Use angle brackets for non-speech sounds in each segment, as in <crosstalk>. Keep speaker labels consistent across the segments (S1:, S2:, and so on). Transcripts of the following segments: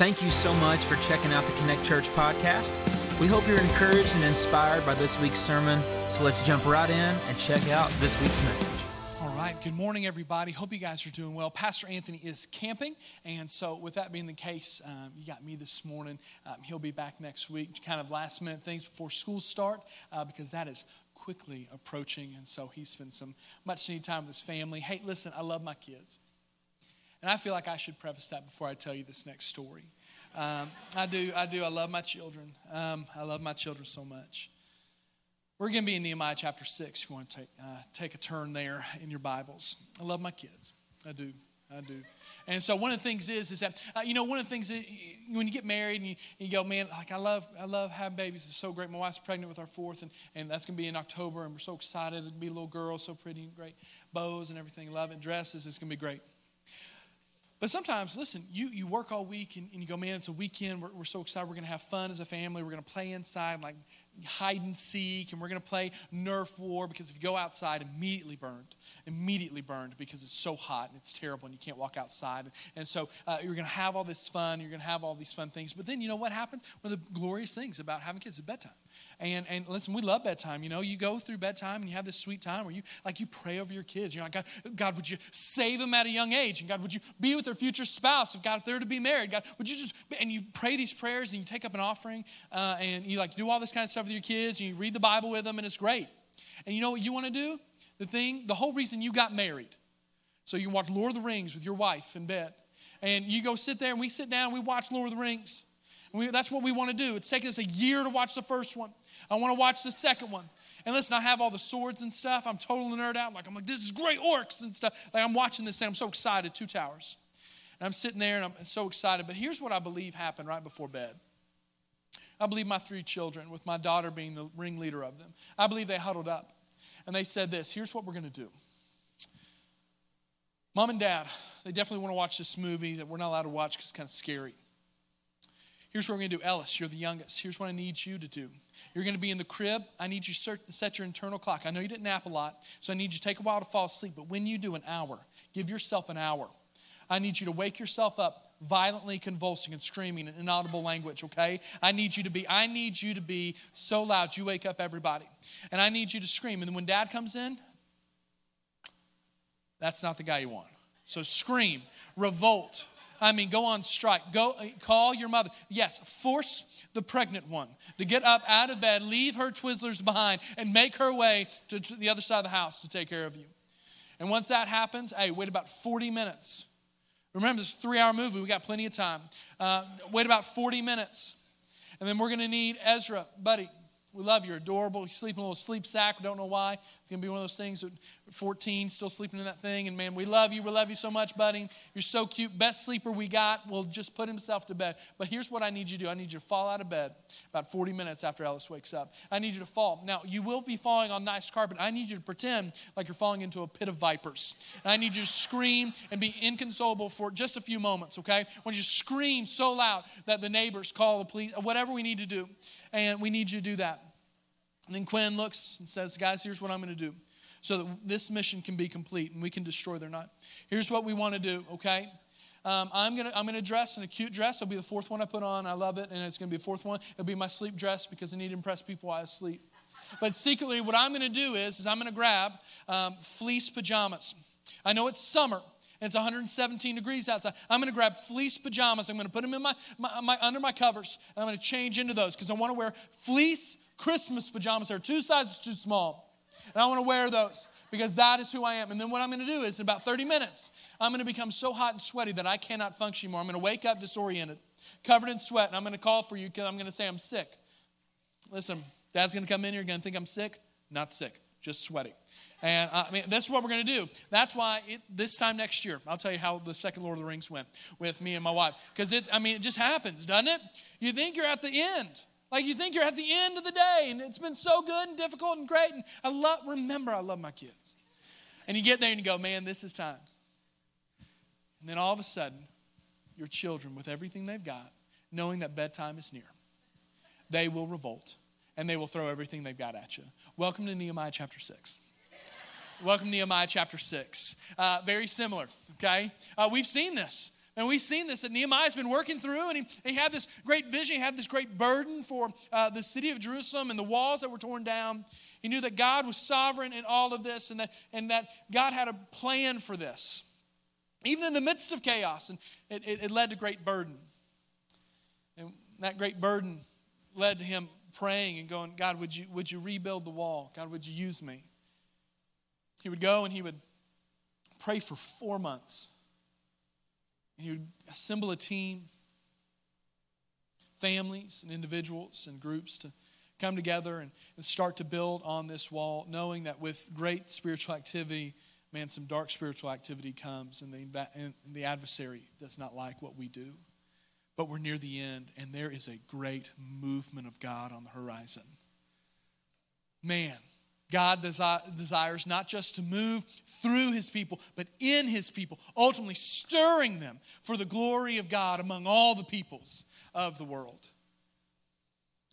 S1: Thank you so much for checking out the Connect Church podcast. We hope you're encouraged and inspired by this week's sermon. So let's jump right in and check out this week's message.
S2: All right, good morning, everybody. Hope you guys are doing well. Pastor Anthony is camping, and so with that being the case, um, you got me this morning. Um, he'll be back next week. Kind of last minute things before school start, uh, because that is quickly approaching, and so he spent some much needed time with his family. Hey, listen, I love my kids. And I feel like I should preface that before I tell you this next story. Um, I do, I do. I love my children. Um, I love my children so much. We're going to be in Nehemiah chapter 6 if you want to take, uh, take a turn there in your Bibles. I love my kids. I do. I do. And so one of the things is, is that, uh, you know, one of the things that when you get married and you, and you, go, man, like I love, I love having babies. It's so great. My wife's pregnant with our fourth and, and that's going to be in October and we're so excited. It'll be a little girl, so pretty and great. Bows and everything. Love it. Dresses. It's going to be great. But sometimes, listen, you, you work all week and, and you go, man, it's a weekend. We're, we're so excited. We're going to have fun as a family. We're going to play inside, like hide and seek, and we're going to play Nerf War because if you go outside, immediately burned. Immediately burned because it's so hot and it's terrible and you can't walk outside. And so uh, you're going to have all this fun. You're going to have all these fun things. But then you know what happens? One of the glorious things about having kids is bedtime. And, and listen, we love bedtime. You know, you go through bedtime and you have this sweet time where you, like, you pray over your kids. You're like, God, God, would you save them at a young age? And God, would you be with their future spouse? If God, if they're to be married, God, would you just, and you pray these prayers and you take up an offering uh, and you like do all this kind of stuff with your kids and you read the Bible with them and it's great. And you know what you want to do? The thing, the whole reason you got married. So you watch Lord of the Rings with your wife in bed. And you go sit there and we sit down and we watch Lord of the Rings. We, that's what we want to do. It's taken us a year to watch the first one. I want to watch the second one. And listen, I have all the swords and stuff. I'm totally nerd out. Like I'm like, this is great orcs and stuff. Like I'm watching this thing. I'm so excited. Two towers. And I'm sitting there and I'm so excited. But here's what I believe happened right before bed. I believe my three children, with my daughter being the ringleader of them, I believe they huddled up and they said this here's what we're going to do. Mom and dad, they definitely want to watch this movie that we're not allowed to watch because it's kind of scary. Here's what we're going to do. Ellis, you're the youngest. Here's what I need you to do. You're going to be in the crib. I need you to set your internal clock. I know you didn't nap a lot, so I need you to take a while to fall asleep. But when you do, an hour. Give yourself an hour. I need you to wake yourself up violently convulsing and screaming in inaudible language, okay? I need you to be, I need you to be so loud you wake up everybody. And I need you to scream. And then when dad comes in, that's not the guy you want. So scream, revolt, I mean, go on strike. Go uh, call your mother. Yes, force the pregnant one to get up out of bed, leave her Twizzlers behind, and make her way to, to the other side of the house to take care of you. And once that happens, hey, wait about 40 minutes. Remember, this three hour movie, we got plenty of time. Uh, wait about 40 minutes. And then we're going to need Ezra, buddy. We love you. Adorable. You sleep in a little sleep sack. We don't know why. Going to be one of those things that 14, still sleeping in that thing. And man, we love you. We love you so much, buddy. You're so cute. Best sleeper we got will just put himself to bed. But here's what I need you to do I need you to fall out of bed about 40 minutes after Alice wakes up. I need you to fall. Now, you will be falling on nice carpet. I need you to pretend like you're falling into a pit of vipers. And I need you to scream and be inconsolable for just a few moments, okay? I want you to scream so loud that the neighbors call the police, whatever we need to do. And we need you to do that. And then Quinn looks and says, Guys, here's what I'm going to do so that this mission can be complete and we can destroy their nut. Here's what we want to do, okay? Um, I'm gonna I'm gonna dress in a cute dress. It'll be the fourth one I put on. I love it, and it's gonna be the fourth one. It'll be my sleep dress because I need to impress people while I sleep. But secretly, what I'm gonna do is, is I'm gonna grab um, fleece pajamas. I know it's summer, and it's 117 degrees outside. I'm going to grab fleece pajamas. I'm going to put them in my, my, my under my covers, and I'm going to change into those because I want to wear fleece Christmas pajamas. They're two sizes too small. And I want to wear those because that is who I am. And then what I'm going to do is in about 30 minutes, I'm going to become so hot and sweaty that I cannot function anymore. I'm going to wake up disoriented, covered in sweat, and I'm going to call for you because I'm going to say I'm sick. Listen, dad's going to come in here, you're going to think I'm sick. Not sick, just sweaty. And uh, I mean, that's what we're going to do. That's why it, this time next year, I'll tell you how the second Lord of the Rings went with me and my wife. Because it, I mean, it just happens, doesn't it? You think you're at the end. Like you think you're at the end of the day and it's been so good and difficult and great. And I love, remember, I love my kids. And you get there and you go, man, this is time. And then all of a sudden, your children, with everything they've got, knowing that bedtime is near, they will revolt and they will throw everything they've got at you. Welcome to Nehemiah chapter 6. Welcome to Nehemiah chapter 6. Uh, very similar, okay? Uh, we've seen this. And we've seen this that Nehemiah's been working through, and he, he had this great vision, he had this great burden for uh, the city of Jerusalem and the walls that were torn down. He knew that God was sovereign in all of this and that, and that God had a plan for this. Even in the midst of chaos, and it, it, it led to great burden. And that great burden led to him praying and going, God, would you, would you rebuild the wall? God, would you use me? He would go and he would pray for four months. And would assemble a team, families and individuals and groups to come together and, and start to build on this wall, knowing that with great spiritual activity, man, some dark spiritual activity comes, and the, and the adversary does not like what we do. But we're near the end, and there is a great movement of God on the horizon. Man, God desi- desires not just to move through his people, but in his people, ultimately stirring them for the glory of God among all the peoples of the world.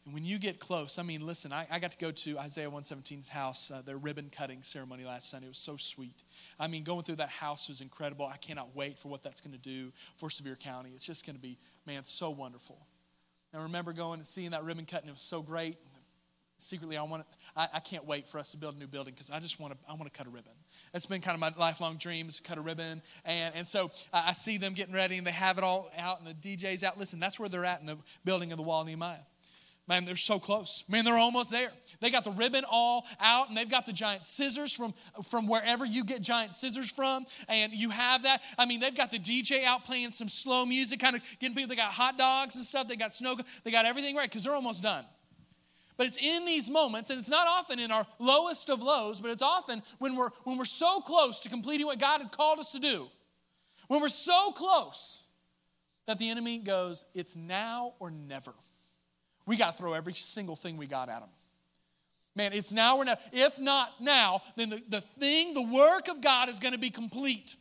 S2: And when you get close, I mean, listen, I, I got to go to Isaiah 117's house, uh, their ribbon cutting ceremony last Sunday. It was so sweet. I mean, going through that house was incredible. I cannot wait for what that's going to do for Sevier County. It's just going to be, man, so wonderful. I remember going and seeing that ribbon cutting. It was so great. Secretly, I want to, I, I can't wait for us to build a new building because I just want to, I want to cut a ribbon. It's been kind of my lifelong dream is to cut a ribbon. And, and so I, I see them getting ready and they have it all out and the DJ's out. Listen, that's where they're at in the building of the wall of Nehemiah. Man, they're so close. Man, they're almost there. They got the ribbon all out, and they've got the giant scissors from, from wherever you get giant scissors from. And you have that. I mean, they've got the DJ out playing some slow music, kind of getting people. They got hot dogs and stuff. They got snow. They got everything right because they're almost done. But it's in these moments, and it's not often in our lowest of lows, but it's often when we're when we're so close to completing what God had called us to do. When we're so close that the enemy goes, it's now or never we got to throw every single thing we got at him. Man, it's now or never. If not now, then the, the thing, the work of God is going to be complete.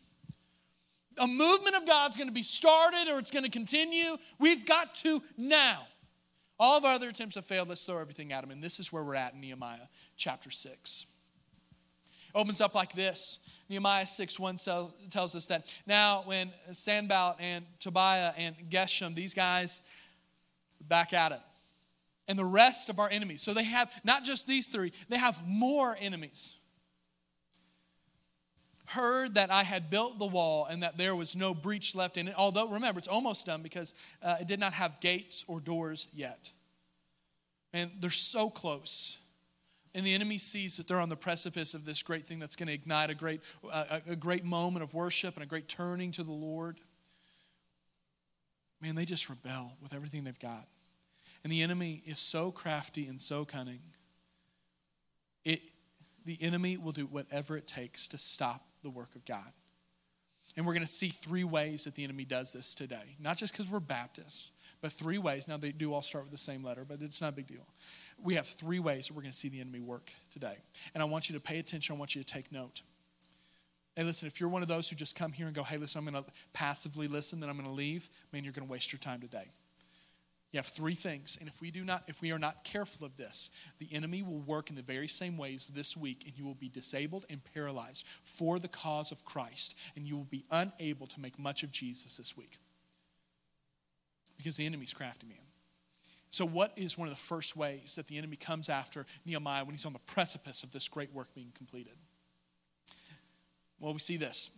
S2: A movement of God's going to be started or it's going to continue. We've got to now. All of our other attempts have failed. Let's throw everything at them. And this is where we're at in Nehemiah chapter 6. It opens up like this. Nehemiah 6 1 tells us that now when Sanballat and Tobiah and Geshem, these guys, back at it and the rest of our enemies. So they have not just these three, they have more enemies. Heard that I had built the wall and that there was no breach left in it. Although, remember, it's almost done because uh, it did not have gates or doors yet. And they're so close. And the enemy sees that they're on the precipice of this great thing that's going to ignite a great, uh, a great moment of worship and a great turning to the Lord. Man, they just rebel with everything they've got. And the enemy is so crafty and so cunning. The enemy will do whatever it takes to stop the work of God. And we're going to see three ways that the enemy does this today. Not just because we're Baptists, but three ways. Now, they do all start with the same letter, but it's not a big deal. We have three ways that we're going to see the enemy work today. And I want you to pay attention. I want you to take note. Hey, listen, if you're one of those who just come here and go, hey, listen, I'm going to passively listen, then I'm going to leave, man, you're going to waste your time today. You have three things, and if we do not, if we are not careful of this, the enemy will work in the very same ways this week, and you will be disabled and paralyzed for the cause of Christ, and you will be unable to make much of Jesus this week. Because the enemy's crafty man. So, what is one of the first ways that the enemy comes after Nehemiah when he's on the precipice of this great work being completed? Well, we see this.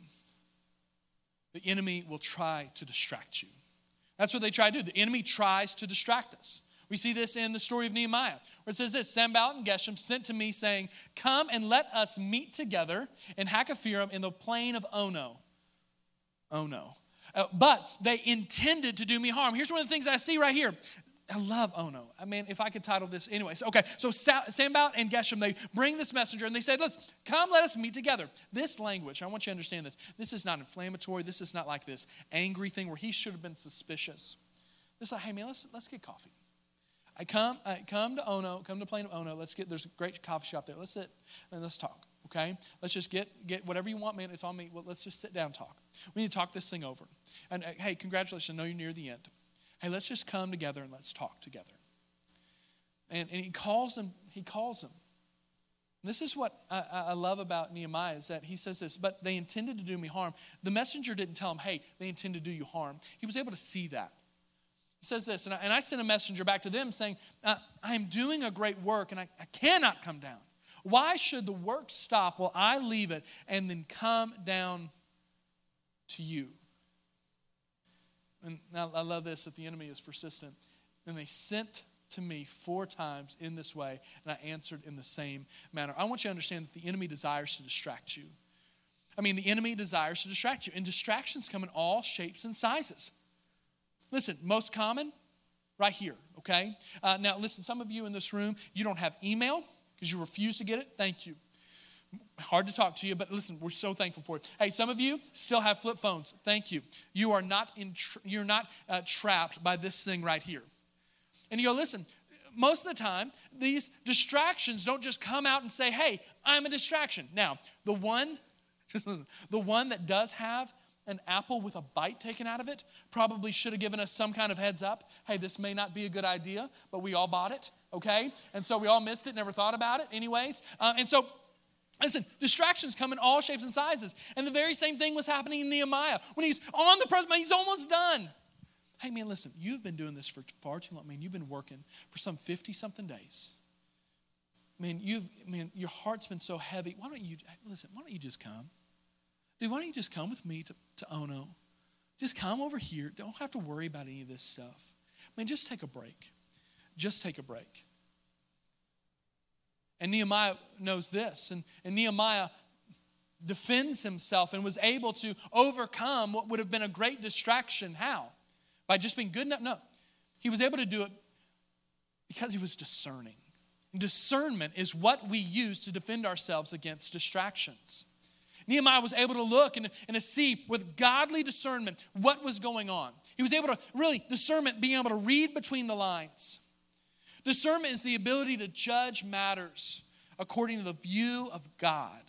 S2: The enemy will try to distract you. That's what they try to do. The enemy tries to distract us. We see this in the story of Nehemiah, where it says this Sanballat and Geshem sent to me, saying, Come and let us meet together in Hakkephirim in the plain of Ono. Ono. Uh, but they intended to do me harm. Here's one of the things I see right here. I love Ono. I mean, if I could title this, anyways. Okay, so Sanballat and Geshem, they bring this messenger and they say, let's come, let us meet together. This language, I want you to understand this. This is not inflammatory. This is not like this angry thing where he should have been suspicious. It's like, hey man, let's, let's get coffee. I come, I come to Ono, come to Plain of Ono. Let's get, there's a great coffee shop there. Let's sit and let's talk, okay? Let's just get, get whatever you want, man. It's on me. Well, let's just sit down and talk. We need to talk this thing over. And uh, hey, congratulations. I know you're near the end hey, let's just come together and let's talk together. And, and he calls him, he calls him. This is what I, I, love about Nehemiah is that he says this, but they intended to do me harm. The messenger didn't tell him, hey, they intend to do you harm. He was able to see that. He says this, and I, and I sent a messenger back to them saying, uh, I am doing a great work and I, I cannot come down. Why should the work stop while I leave it and then come down to you? And I love this that the enemy is persistent. And they sent to me four times in this way, and I answered in the same manner. I want you to understand that the enemy desires to distract you. I mean, the enemy desires to distract you, and distractions come in all shapes and sizes. Listen, most common, right here, okay? Uh, now, listen, some of you in this room, you don't have email because you refuse to get it. Thank you. Hard to talk to you, but listen, we're so thankful for it. Hey, some of you still have flip phones. Thank you. You are not in, you're not uh, trapped by this thing right here. And you go, listen, most of the time, these distractions don't just come out and say, hey, I'm a distraction. Now, the one, <laughs> just listen, the one that does have an apple with a bite taken out of it probably should have given us some kind of heads up. Hey, this may not be a good idea, but we all bought it, okay? And so we all missed it, never thought about it, anyways. Uh, and so Listen, distractions come in all shapes and sizes. And the very same thing was happening in Nehemiah. When he's on the present, he's almost done. Hey, man, listen, you've been doing this for far too long. Man, you've been working for some 50 something days. Man, you've, man, your heart's been so heavy. Why don't you, listen, why don't you just come? Dude, why don't you just come with me to, to Ono? Just come over here. Don't have to worry about any of this stuff. Man, just take a break. Just take a break. And Nehemiah knows this. And, and Nehemiah defends himself and was able to overcome what would have been a great distraction. How? by just being good enough. No, he was able to do it because he was discerning. discernment is what we use to defend ourselves against distractions. Nehemiah was able to look and, and to see with godly discernment what was going on. He was able to really, discernment, being able to read between the lines. Discernment is the ability to judge matters according to the view of God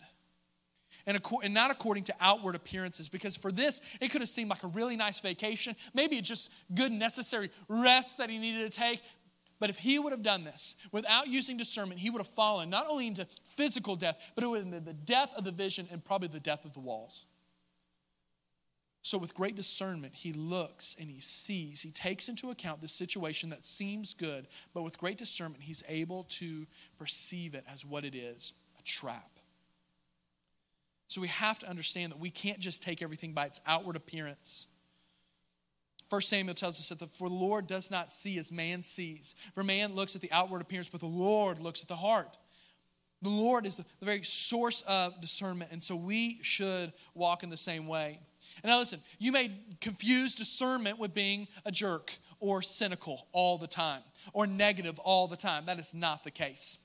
S2: and, and not according to outward appearances. Because for this, it could have seemed like a really nice vacation. Maybe it's just good, necessary rest that he needed to take. But if he would have done this without using discernment, he would have fallen not only into physical death, but it would have been the death of the vision and probably the death of the walls. So, with great discernment, he looks and he sees, he takes into account the situation that seems good, but with great discernment, he's able to perceive it as what it is a trap. So we have to understand that we can't just take everything by its outward appearance. First Samuel tells us that the, for the Lord does not see as man sees. For man looks at the outward appearance, but the Lord looks at the heart. The Lord is the very source of discernment, and so we should walk in the same way. And now listen, you may confuse discernment with being a jerk or cynical all the time or negative all the time. That is not the case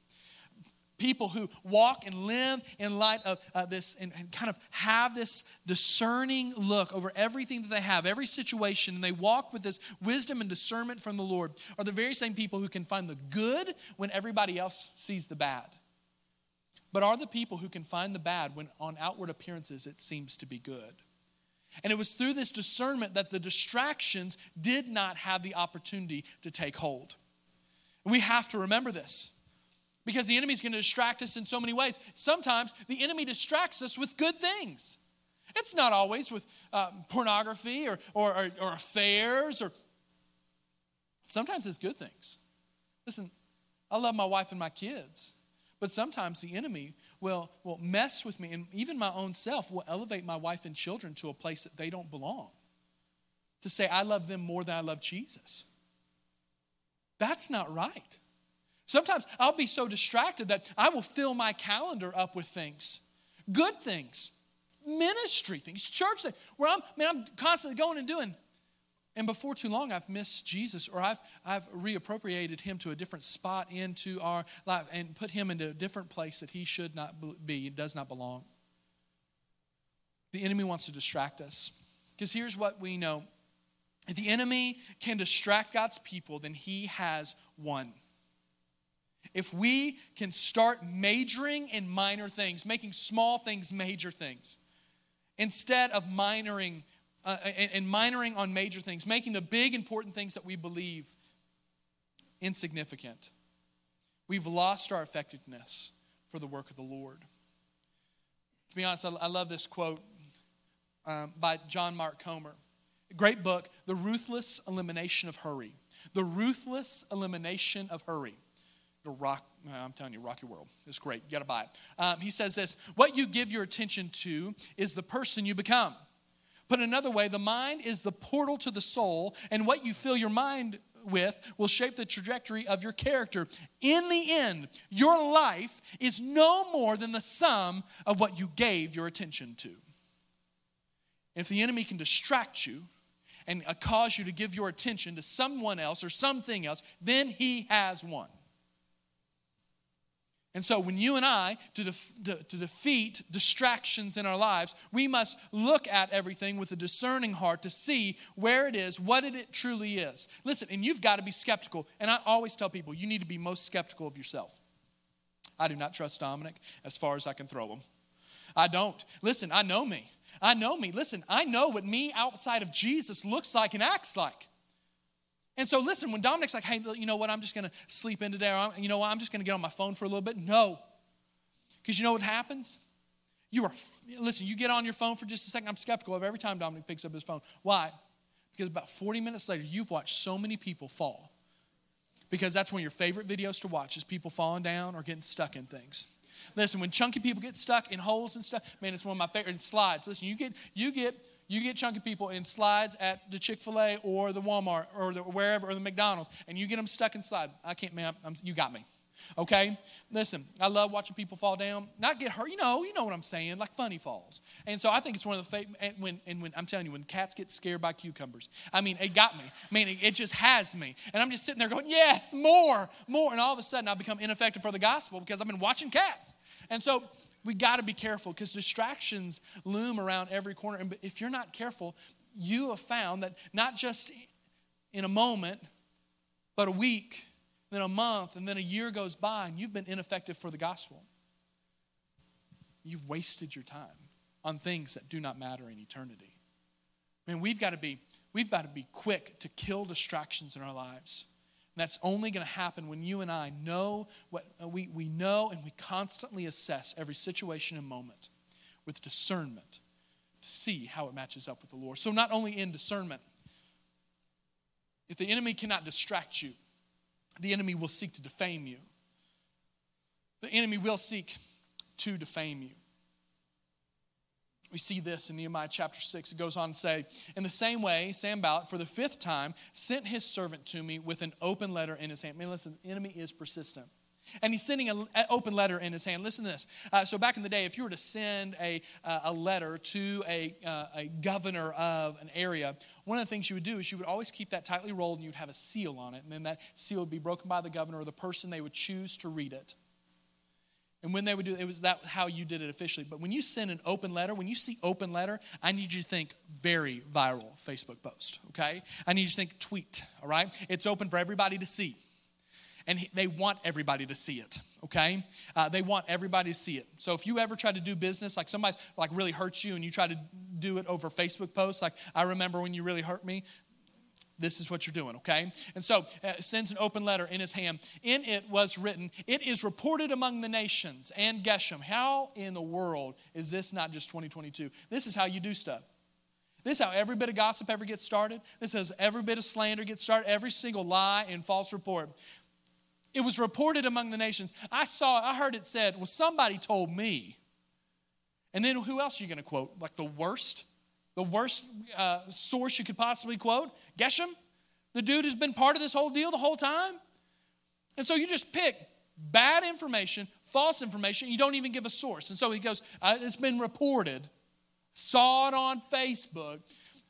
S2: people who walk and live in light of uh, this and, and, kind of have this discerning look over everything that they have, every situation, and they walk with this wisdom and discernment from the Lord are the very same people who can find the good when everybody else sees the bad. But are the people who can find the bad when on outward appearances it seems to be good. And it was through this discernment that the distractions did not have the opportunity to take hold. We have to remember this because the enemy's going to distract us in so many ways. Sometimes the enemy distracts us with good things. It's not always with uh, pornography or, or, or, or affairs, or sometimes it's good things. Listen, I love my wife and my kids, but sometimes the enemy will, will mess with me, and even my own self will elevate my wife and children to a place that they don't belong. To say, I love them more than I love Jesus. That's not right. Sometimes I'll be so distracted that I will fill my calendar up with things, good things, ministry things, church things, where I'm, man, I'm constantly going and doing. And before too long, I've missed Jesus or I've, I've reappropriated him to a different spot into our life and put him into a different place that he should not be, He does not belong. The enemy wants to distract us. Because here's what we know if the enemy can distract God's people, then he has won if we can start majoring in minor things, making small things major things, instead of minoring uh, and, and minoring on major things, making the big important things that we believe insignificant, we've lost our effectiveness for the work of the Lord. To be honest, I, I love this quote um, by John Mark Comer. Great book, The Ruthless Elimination of Hurry. The Ruthless Elimination of Hurry. It'll rock, I'm telling you, rock your world. It's great. You got to buy it. Um, he says this What you give your attention to is the person you become. Put another way, the mind is the portal to the soul, and what you fill your mind with will shape the trajectory of your character. In the end, your life is no more than the sum of what you gave your attention to. If the enemy can distract you and uh, cause you to give your attention to someone else or something else, then he has won. And so, when you and I, to, def- to, defeat distractions in our lives, we must look at everything with a discerning heart to see where it is, what it truly is. Listen, and you've got to be skeptical. And I always tell people, you need to be most skeptical of yourself. I do not trust Dominic as far as I can throw him. I don't. Listen, I know me. I know me. Listen, I know what me outside of Jesus looks like and acts like. And so, listen, when Dominic's like, hey, you know what, I'm just going to sleep in today, or you know what, I'm just going to get on my phone for a little bit. No. Because you know what happens? You are, listen, you get on your phone for just a second. I'm skeptical of every time Dominic picks up his phone. Why? Because about 40 minutes later, you've watched so many people fall. Because that's one of your favorite videos to watch is people falling down or getting stuck in things. Listen, when chunky people get stuck in holes and stuff, man, it's one of my favorite slides. Listen, you get you get you get chunky people in slides at the Chick fil A or the Walmart or the, wherever, or the McDonald's, and you get them stuck in slide. I can't, man, I'm, you got me. Okay? Listen, I love watching people fall down, not get hurt. You know, you know what I'm saying, like funny falls. And so I think it's one of the, fa- and when, and when, I'm telling you, when cats get scared by cucumbers, I mean, it got me. I mean, it, it just has me. And I'm just sitting there going, yes, more, more. And all of a sudden, I become ineffective for the gospel because I've been watching cats. And so we got to be careful because distractions loom around every corner. And if you're not careful, you have found that not just in a moment, but a week, then a month, and then a year goes by, and you've been ineffective for the gospel. You've wasted your time on things that do not matter in eternity. Man, we've got to be, we've got to be quick to kill distractions in our lives. And that's only going to happen when you and I know what uh, we, we know and we constantly assess every situation and moment with discernment to see how it matches up with the Lord. So, not only in discernment, if the enemy cannot distract you, the enemy will seek to defame you. The enemy will seek to defame you. We see this in Nehemiah chapter 6. It goes on to say, In the same way, Sanballat, for the fifth time, sent his servant to me with an open letter in his hand. I mean, listen, the enemy is persistent. And he's sending an open letter in his hand. Listen to this. Uh, so, back in the day, if you were to send a, uh, a letter to a, uh, a governor of an area, one of the things you would do is you would always keep that tightly rolled and you'd have a seal on it. And then that seal would be broken by the governor or the person they would choose to read it. And when they would do it, was that how you did it officially. But when you send an open letter, when you see open letter, I need you to think very viral Facebook post, okay? I need you to think tweet, all right? It's open for everybody to see. And they want everybody to see it, okay? Uh, they want everybody to see it. So if you ever try to do business, like somebody like really hurts you and you try to do it over Facebook posts, like I remember when you really hurt me, this is what you're doing, okay? And so uh, sends an open letter in his hand. In it was written, It is reported among the nations and Geshem. How in the world is this not just 2022? This is how you do stuff. This is how every bit of gossip ever gets started. This is every bit of slander gets started, every single lie and false report. It was reported among the nations. I saw, I heard it said, well, somebody told me. And then who else are you going to quote? Like the worst? The worst uh, source you could possibly quote? Geshem? The dude has been part of this whole deal the whole time? And so you just pick bad information, false information, you don't even give a source. And so he goes, uh, It's been reported, saw it on Facebook,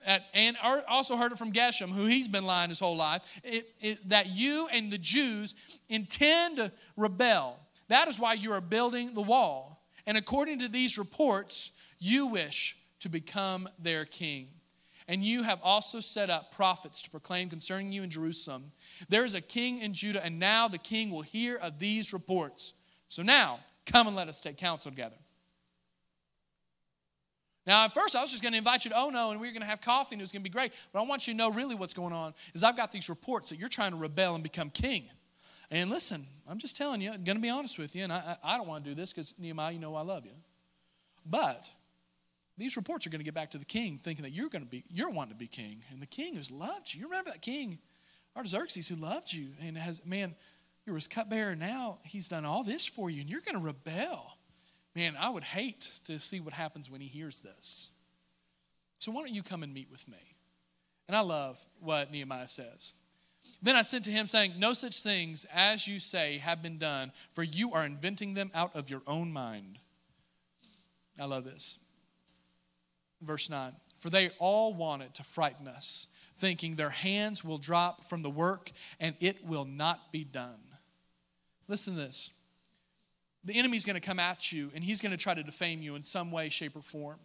S2: at, and also heard it from Geshem, who he's been lying his whole life, it, it, that you and the Jews intend to rebel. That is why you are building the wall. And according to these reports, you wish to become their king. And you have also set up prophets to proclaim concerning you in Jerusalem. There is a king in Judah, and now the king will hear of these reports. So now, come and let us take counsel together. Now, at first, I was just going to invite you to Oh No, and we are going to have coffee, and it was going to be great. But I want you to know really what's going on is I've got these reports that you're trying to rebel and become king. And listen, I'm just telling you, I'm going to be honest with you, and I, I don't want to do this because Nehemiah, you know I love you. But these reports are going to get back to the king thinking that you're going to be, you're wanting to be king. And the king who's loved you, you remember that king, Artaxerxes, who loved you and has, man, you were his cupbearer now. He's done all this for you, and you're going to rebel. Man, I would hate to see what happens when he hears this. So why don't you come and meet with me? And I love what Nehemiah says. Then I sent to him, saying, No such things as you say have been done, for you are inventing them out of your own mind. I love this. Verse 9 For they all wanted to frighten us, thinking their hands will drop from the work and it will not be done. Listen to this. The enemy's going to come at you and he's going to try to defame you in some way, shape, or form.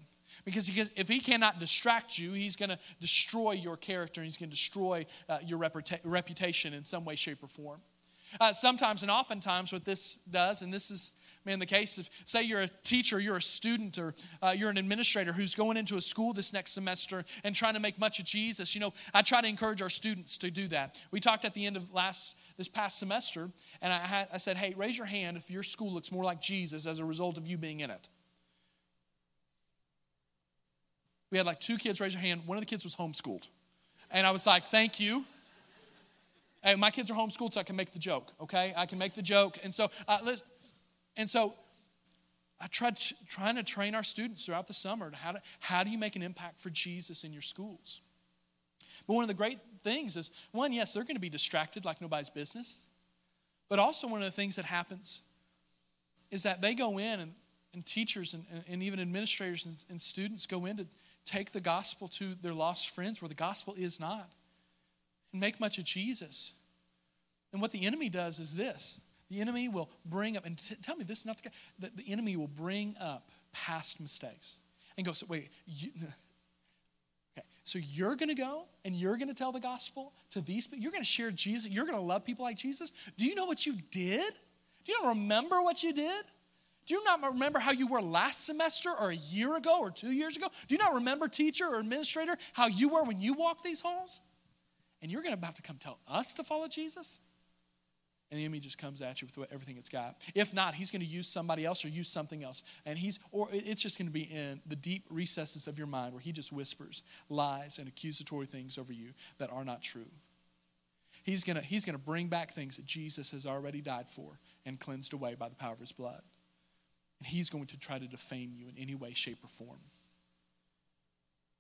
S2: Because if he cannot distract you, he's going to destroy your character. He's going to destroy uh, your reputa- reputation in some way, shape, or form. Uh, sometimes and oftentimes, what this does, and this is, man, the case of, say, you're a teacher, you're a student, or uh, you're an administrator who's going into a school this next semester and trying to make much of Jesus. You know, I try to encourage our students to do that. We talked at the end of last this past semester, and I, had, I said, hey, raise your hand if your school looks more like Jesus as a result of you being in it. We had like two kids raise their hand. One of the kids was homeschooled. And I was like, thank you. And my kids are homeschooled, so I can make the joke, okay? I can make the joke. And so, uh, let's, and so I tried trying to train our students throughout the summer to how, to how do you make an impact for Jesus in your schools? But one of the great things is one, yes, they're going to be distracted like nobody's business. But also, one of the things that happens is that they go in, and, and teachers and, and even administrators and, and students go in to take the gospel to their lost friends where the gospel is not and make much of Jesus. And what the enemy does is this the enemy will bring up, and t- tell me this is not the, the, the enemy will bring up past mistakes and go, so wait, you, <laughs> okay, so you're going to go and you're going to tell the gospel to these people? You're going to share Jesus? You're going to love people like Jesus? Do you know what you did? Do you not remember what you did? Do you not remember how you were last semester or a year ago or two years ago? Do you not remember, teacher or administrator, how you were when you walked these halls? And you're going to about to come tell us to follow Jesus? And the enemy just comes at you with everything it's got. If not, he's going to use somebody else or use something else. And he's, or it's just going to be in the deep recesses of your mind where he just whispers lies and accusatory things over you that are not true. He's going to, he's going to bring back things that Jesus has already died for and cleansed away by the power of his blood. And he's going to try to defame you in any way, shape, or form.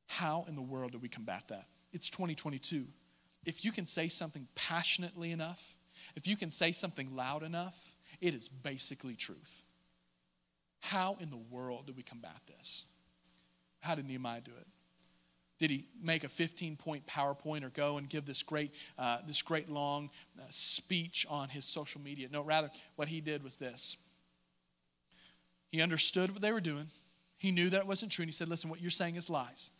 S2: How in the world do we combat that? It's 2022. If you can say something passionately enough, if you can say something loud enough, it is basically truth. How in the world do we combat this? How did Nehemiah do it? Did he make a 15 point PowerPoint or go and give this great, uh, this great long uh, speech on his social media? No, rather, what he did was this he understood what they were doing. He knew that it wasn't true. And he said, Listen, what you're saying is lies.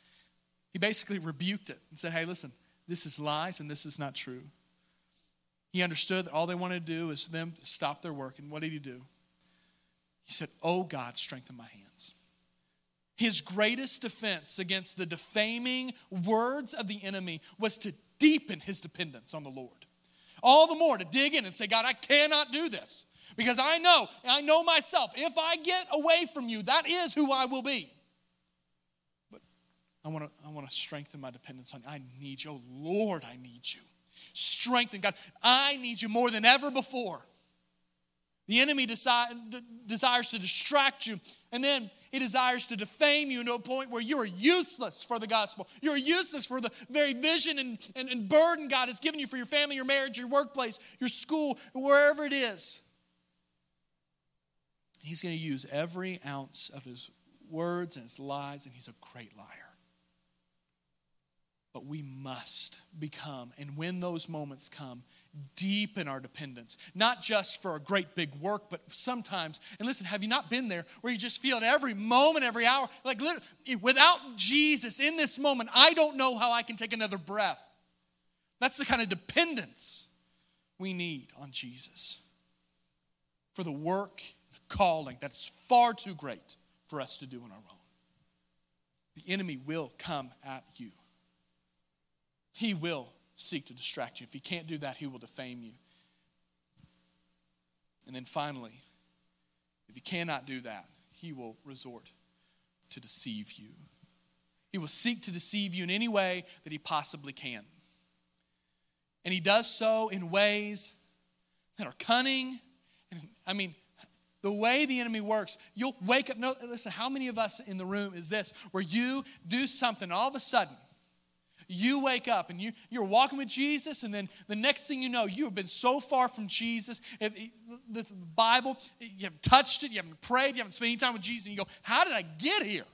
S2: He basically rebuked it and said, Hey, listen, this is lies and this is not true. He understood that all they wanted to do was them to stop their work. And what did he do? He said, Oh God, strengthen my hands. His greatest defense against the defaming words of the enemy was to deepen his dependence on the Lord. All the more to dig in and say, God, I cannot do this. Because I know, I know myself, if I get away from you, that is who I will be. I want to I want to strengthen my dependence on you. I need you. Oh Lord, I need you. Strengthen God. I need you more than ever before. The enemy desi- desires to distract you, and then he desires to defame you to a point where you are useless for the gospel. You're useless for the very vision and, and, and burden God has given you for your family, your marriage, your workplace, your school, wherever it is. He's going to use every ounce of his words and his lies, and he's a great liar. But we must become, and when those moments come, deep in our dependence, not just for a great big work, but sometimes, and listen, have you not been there where you just feel it every moment, every hour? Like, without Jesus in this moment, I don't know how I can take another breath. That's the kind of dependence we need on Jesus for the work the calling that's far too great for us to do on our own. The enemy will come at you. He will seek to distract you. If he can't do that, he will defame you. And then finally, if he cannot do that, he will resort to deceive you. He will seek to deceive you in any way that he possibly can. And he does so in ways that are cunning. And I mean, the way the enemy works, you'll wake up. No, listen, how many of us in the room is this where you do something, all of a sudden, you wake up and you, you're walking with Jesus, and then the next thing you know, you have been so far from Jesus. If, the Bible, you haven't touched it, you haven't prayed, you haven't spent any time with Jesus, and you go, How did I get here?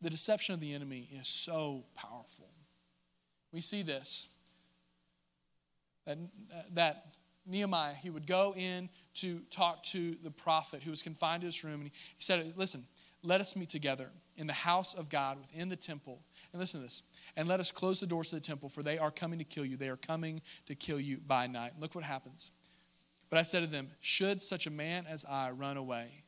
S2: The deception of the enemy is so powerful. We see this that, that Nehemiah, he would go in to talk to the prophet who was confined to his room, and he said, Listen, let us meet together in the house of God within the temple. And listen to this. And let us close the doors to the temple, for they are coming to kill you. They are coming to kill you by night. Look what happens. But I said to them, Should such a man as I run away?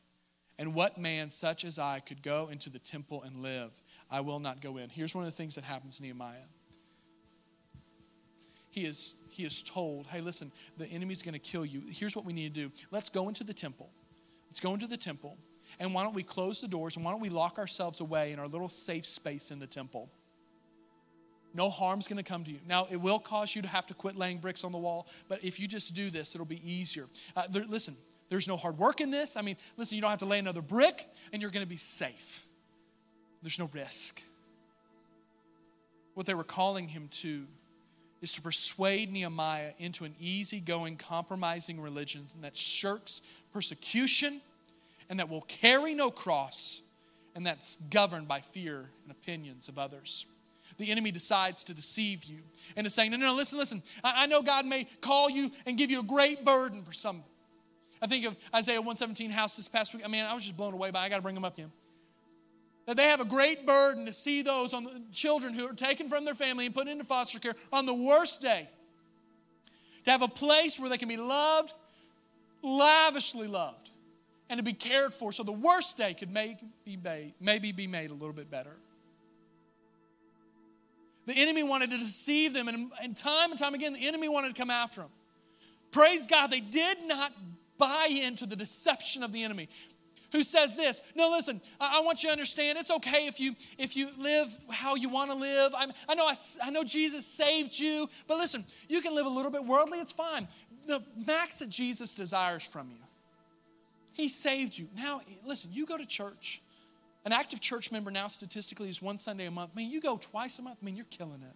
S2: And what man such as I could go into the temple and live? I will not go in. Here's one of the things that happens, Nehemiah. He is, he is told, hey, listen, the enemy's going to kill you. Here's what we need to do. Let's go into the temple. Let's go into the temple. And why don't we close the doors and why don't we lock ourselves away in our little safe space in the temple? No harm's to come to you. Now, it will cause you to have to quit laying bricks on the wall, but if you just do this, it'll be easier. Uh, there, listen, there's no hard work in this. I mean, listen, you don't have to lay another brick, and you're to be safe. There's no risk. What they were calling him to is to persuade Nehemiah into an easygoing, compromising religion that shirks persecution and that will carry no cross and that's governed by fear and opinions of others. The enemy decides to deceive you and is saying, No, no, no listen, listen. I, I know God may call you and give you a great burden for some. I think of Isaiah 117 house this past week. I mean, I was just blown away by it. I got to bring them up again. That they have a great burden to see those on the children who are taken from their family and put into foster care on the worst day. To have a place where they can be loved, lavishly loved and to be cared for so the worst day could maybe be made a little bit better. The enemy wanted to deceive them, and, and time and time again, the enemy wanted to come after them. Praise God, they did not buy into the deception of the enemy who says this no listen I, I, want you to understand it's okay if you if you live how you want to live I'm, i know I, I know jesus saved you but listen you can live a little bit worldly it's fine the max that jesus desires from you he saved you. Now, listen, you go to church. An active church member now statistically is one Sunday a month. I mean, you go twice a month. I mean, you're killing it.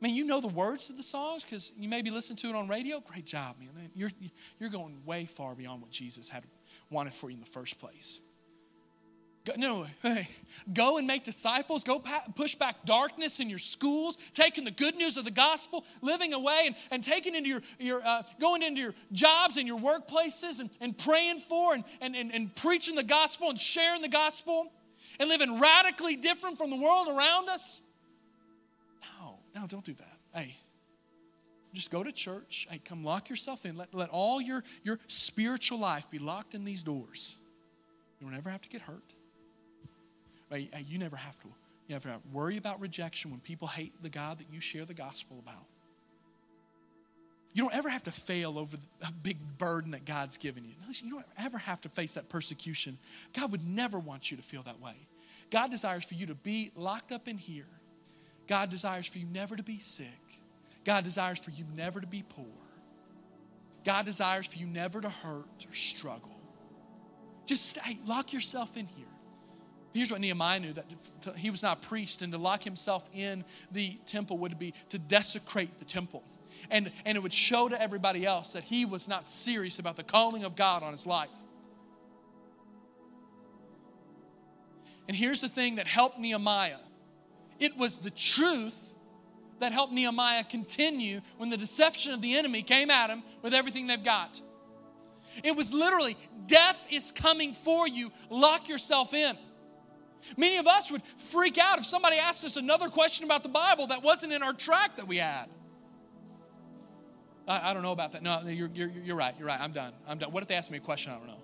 S2: I mean, you know the words to the songs because you maybe listen to it on radio. Great job, man. You're, you're going way far beyond what Jesus had wanted for you in the first place. Go, no, hey, go and make disciples. Go pa- push back darkness in your schools, taking the good news of the gospel, living away, and, and taking into your, your uh, going into your jobs and your workplaces and, and praying for and, and, and, and preaching the gospel and sharing the gospel and living radically different from the world around us. No, no, don't do that. Hey, just go to church. Hey, come lock yourself in. Let, let all your, your spiritual life be locked in these doors. You'll never have to get hurt. You never have to. You never have to worry about rejection when people hate the God that you share the gospel about. You don't ever have to fail over the big burden that God's given you. You don't ever have to face that persecution. God would never want you to feel that way. God desires for you to be locked up in here. God desires for you never to be sick. God desires for you never to be poor. God desires for you never to hurt or struggle. Just stay, lock yourself in here. Here's what Nehemiah knew that he was not a priest, and to lock himself in the temple would be to desecrate the temple. And, and it would show to everybody else that he was not serious about the calling of God on his life. And here's the thing that helped Nehemiah it was the truth that helped Nehemiah continue when the deception of the enemy came at him with everything they've got. It was literally, death is coming for you, lock yourself in. Many of us would freak out if somebody asked us another question about the Bible that wasn't in our track that we had. I, I don't know about that. No, you're, you're, you're right. You're right. I'm done. I'm done. What if they ask me a question I don't know?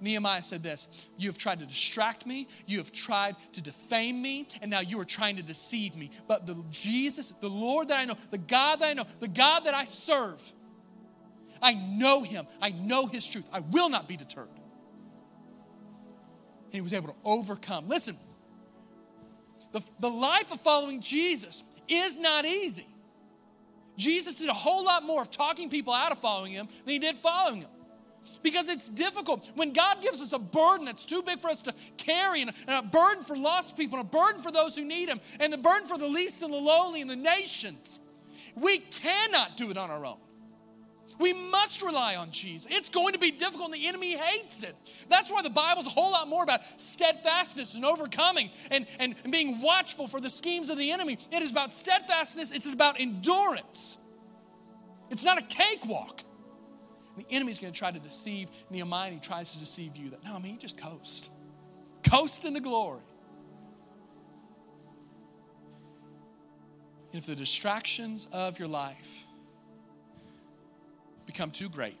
S2: Nehemiah said this You have tried to distract me, you have tried to defame me, and now you are trying to deceive me. But the Jesus, the Lord that I know, the God that I know, the God that I serve, I know him. I know his truth. I will not be deterred. And he was able to overcome. Listen, the, the life of following Jesus is not easy. Jesus did a whole lot more of talking people out of following him than he did following him. Because it's difficult. When God gives us a burden that's too big for us to carry, and a, burden for lost people, and a burden for those who need Him, and the burden for the least and the lowly and the nations, we cannot do it on our own. We must rely on Jesus. It's going to be difficult, and the enemy hates it. That's why the Bible's a whole lot more about steadfastness and overcoming and, and, being watchful for the schemes of the enemy. It is about steadfastness, it's about endurance. It's not a cakewalk. The enemy's going to try to deceive Nehemiah, he tries to deceive you that, no, I mean, just coast. Coast into glory. If the distractions of your life become too great,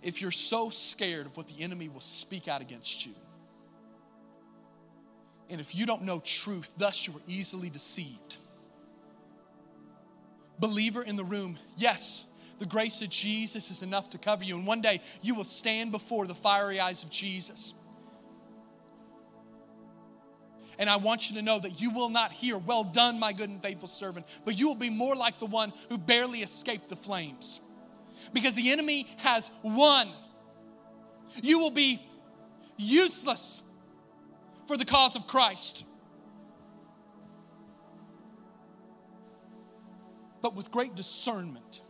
S2: if you're so scared of what the enemy will speak out against you, and if you don't know truth, thus you are easily deceived believer in the room, yes, the grace of Jesus is enough to cover you. And one day you will stand before the fiery eyes of Jesus. And I want you to know that you will not hear, Well done, my good and faithful servant, but you will be more like the one who barely escaped the flames. Because the enemy has won. You will be useless for the cause of Christ. but with great discernment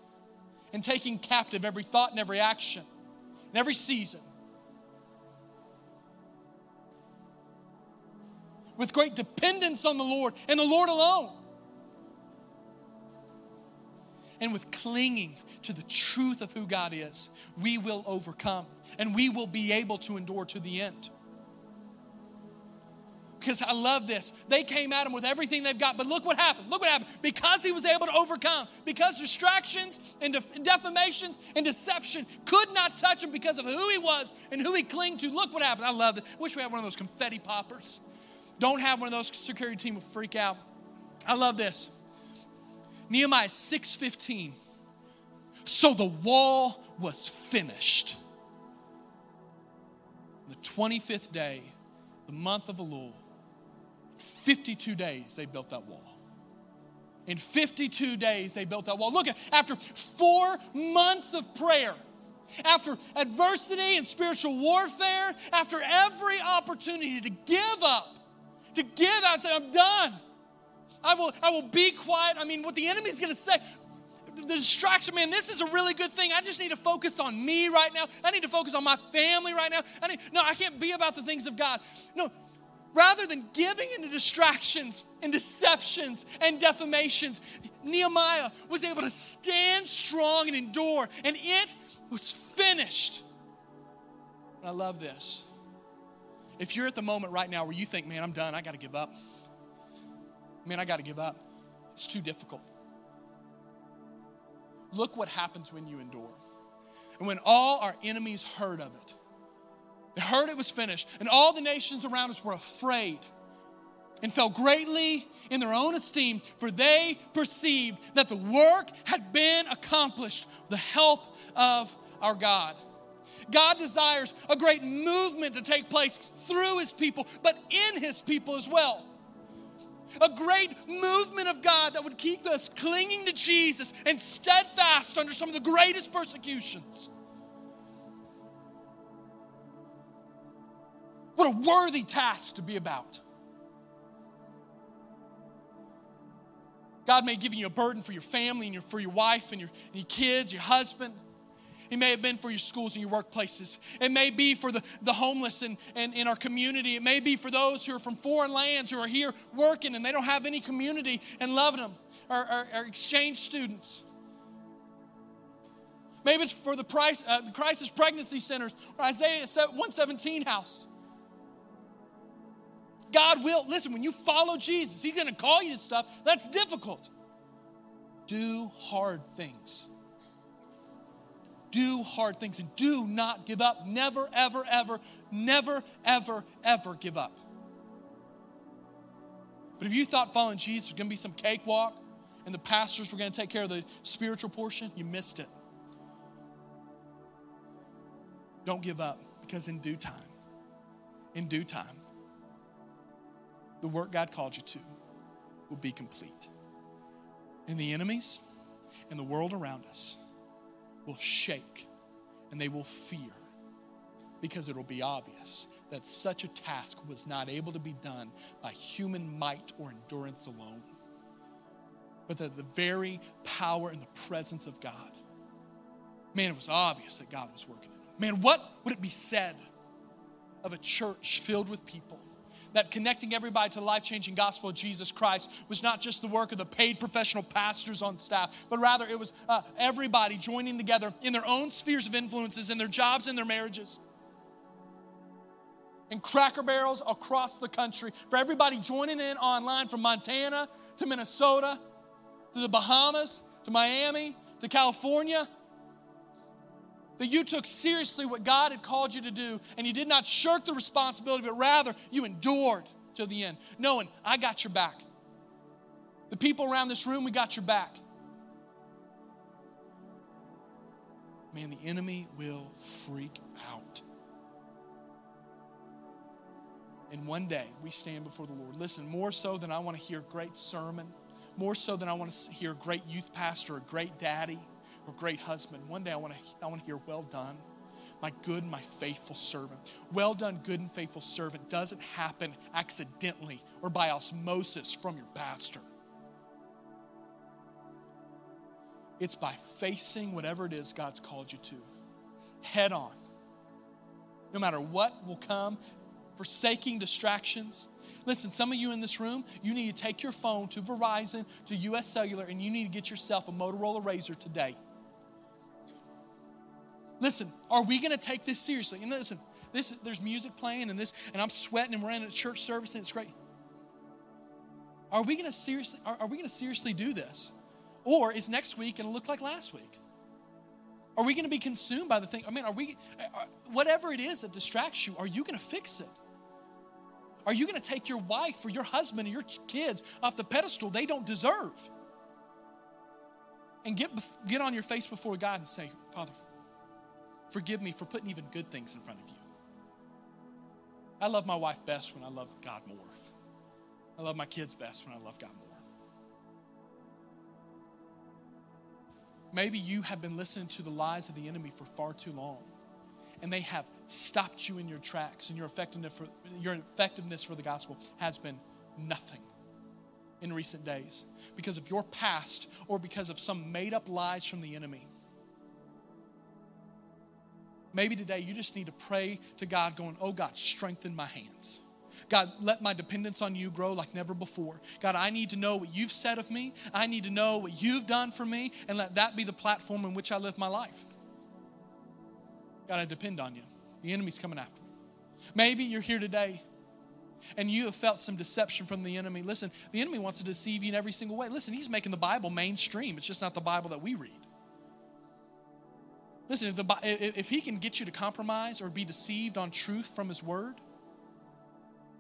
S2: and taking captive every thought and every action and every season. With great dependence on the Lord and the Lord alone. And with clinging to the truth of who God is, we will overcome and we will be able to endure to the end because I love this. They came at him with everything they've got, but look what happened. Look what happened. Because he was able to overcome, because distractions and, defamations and deception could not touch him because of who he was and who he clung to. Look what happened. I love it. Wish we had one of those confetti poppers. Don't have one of those. Security team will freak out. I love this. Nehemiah 6:15. So the wall was finished. The 25th day, the month of Elul, 52 days they built that wall. In 52 days they built that wall. Look, at after four months of prayer, after adversity and spiritual warfare, after every opportunity to give up, to give out say, I'm done. I will, I will be quiet. I mean, what the enemy's gonna say, the distraction, man, this is a really good thing. I just need to focus on me right now. I need to focus on my family right now. I need, no, I can't be about the things of God. No, rather than giving into distractions and deceptions and defamations, Nehemiah was able to stand strong and endure, and it was finished. I love this. If you're at the moment right now where you think, man, I'm done, I got to give up. Man, I got to give up. It's too difficult. Look what happens when you endure. And when all our enemies heard of it, they heard it was finished, and all the nations around us were afraid and fell greatly in their own esteem, for they perceived that the work had been accomplished with the help of our God. God desires a great movement to take place through his people, but in his people as well. A great movement of God that would keep us clinging to Jesus and steadfast under some of the greatest persecutions. What a worthy task to be about. God may give you a burden for your family and your, for your wife and your, and your kids, your husband. It may have been for your schools and your workplaces. It may be for the, the homeless in, in, in our community. It may be for those who are from foreign lands who are here working and they don't have any community and loving them, or, or, or exchange students. Maybe it's for the, price, uh, the crisis pregnancy centers or Isaiah 117 house. God will, listen, when you follow Jesus, He's gonna call you to stuff that's difficult. Do hard things. Do hard things and do not give up. Never, ever, ever, never, ever, ever give up. But if you thought following Jesus was going to be some cakewalk and the pastors were going to take care of the spiritual portion, you missed it. Don't give up because in due time, in due time, the work God called you to will be complete. And the enemies and the world around us will shake and they will fear because it will be obvious that such a task was not able to be done by human might or endurance alone, but that the very power and the presence of God. Man, it was obvious that God was working in them. Man, what would it be said of a church filled with people that connecting everybody to the life changing gospel of Jesus Christ was not just the work of the paid professional pastors on staff, but rather it was uh, everybody joining together in their own spheres of influences, in their jobs, in their marriages in cracker barrels across the country, for everybody joining in online from Montana to Minnesota to the Bahamas to Miami to California. That you took seriously what God had called you to do and you did not shirk the responsibility, but rather you endured till the end, knowing I got your back. The people around this room, we got your back. Man, the enemy will freak out. And one day we stand before the Lord. Listen, more so than I want to hear a great sermon, more so than I want to hear a great youth pastor, a great daddy, or great husband. One day I want to, I want to hear, well done, my good my faithful servant. Well done, good and faithful servant doesn't happen accidentally or by osmosis from your pastor. It's by facing whatever it is God's called you to head on. No matter what will come, forsaking distractions. Listen, some of you in this room, you need to take your phone to Verizon, to US Cellular, and you need to get yourself a Motorola Razr today. Listen, are we going to take this seriously? And listen, this there's music playing and this, and I'm sweating, and we're in a church service, and it's great. Are we going to seriously? Are, are we going to seriously do this, or is next week going to look like last week? Are we going to be consumed by the thing? I mean, are we? Are, whatever it is that distracts you, are you going to fix it? Are you going to take your wife or your husband or your kids off the pedestal they don't deserve? And get, get on your face before God and say, Father, forgive me for putting even good things in front of you. I love my wife best when I love God more. I love my kids best when I love God more. Maybe you have been listening to the lies of the enemy for far too long and they have stopped you in your tracks, and your effectiveness for, your effectiveness for the gospel has been nothing in recent days because of your past or because of some made up lies from the enemy. Maybe today you just need to pray to God, going, Oh God, strengthen my hands. God, let my dependence on you grow like never before. God, I need to know what you've said of me. I need to know what you've done for me, and let that be the platform in which I live my life. God, I depend on you. The enemy's coming after me. Maybe you're here today and you have felt some deception from the enemy. Listen, the enemy wants to deceive you in every single way. Listen, he's making the Bible mainstream. It's just not the Bible that we read. Listen, if, the, if he can get you to compromise or be deceived on truth from his word,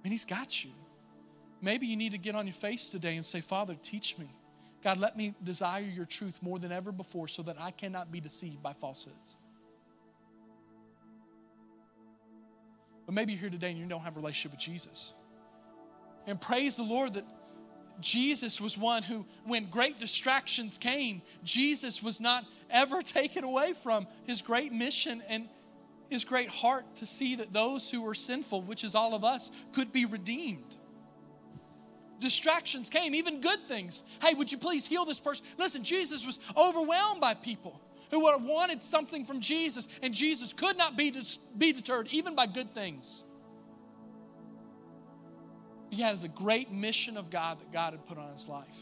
S2: man, he's got you. Maybe you need to get on your face today and say, Father, teach me. God, let me desire your truth more than ever before so that I cannot be deceived by falsehoods. But maybe you're here today and you don't have a relationship with Jesus. And praise the Lord that Jesus was one who, when great distractions came, Jesus was not ever taken away from his great mission and his great heart to see that those who were sinful, which is all of us, could be redeemed. Distractions came, even good things. Hey, would you please heal this person? Listen, Jesus was overwhelmed by people who wanted something from Jesus, and Jesus could not be, be deterred even by good things. He has a great mission of God that God had put on his life,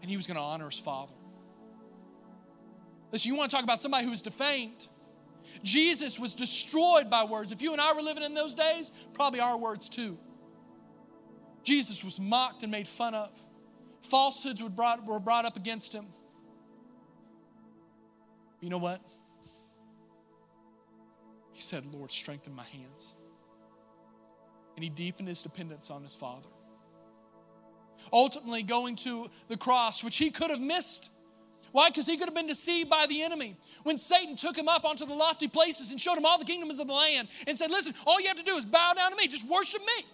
S2: and he was going to honor his Father. Listen, you want to talk about somebody who was defamed? Jesus was destroyed by words. If you and I were living in those days, probably our words too. Jesus was mocked and made fun of. Falsehoods were brought, were brought up against him. You know what? He said, Lord, strengthen my hands. And he deepened his dependence on his Father. Ultimately, going to the cross, which he could have missed. Why? Because he could have been deceived by the enemy. When Satan took him up onto the lofty places and showed him all the kingdoms of the land and said, Listen, all you have to do is bow down to me, just worship me.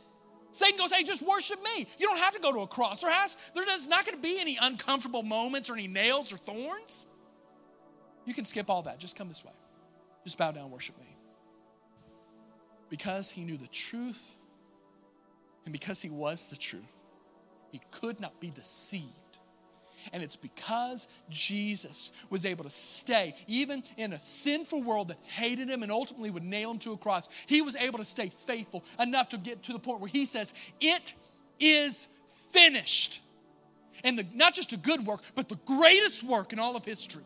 S2: Satan goes, Hey, just worship me. You don't have to go to a cross. There has, there's not going to be any uncomfortable moments or any nails or thorns. You can skip all that. Just come this way. Just bow down, worship me. Because he knew the truth and because he was the truth, he could not be deceived. And it's because Jesus was able to stay, even in a sinful world that hated him and ultimately would nail him to a cross, he was able to stay faithful enough to get to the point where he says, It is finished. And the, not just a good work, but the greatest work in all of history,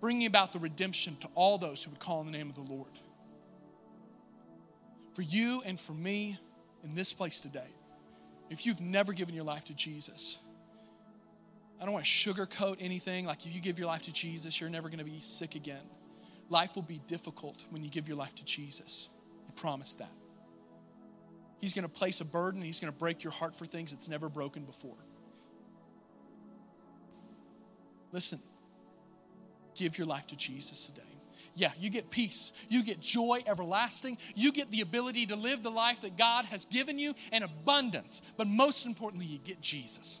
S2: bringing about the redemption to all those who would call on the name of the Lord. For you and for me in this place today, if you've never given your life to Jesus, I don't want to sugarcoat anything. Like if you give your life to Jesus, you're never going to be sick again. Life will be difficult when you give your life to Jesus. I promise that. He's going to place a burden, He's going to break your heart for things it's never broken before. Listen, give your life to Jesus today. Yeah, you get peace. You get joy everlasting. You get the ability to live the life that God has given you in abundance. But most importantly, you get Jesus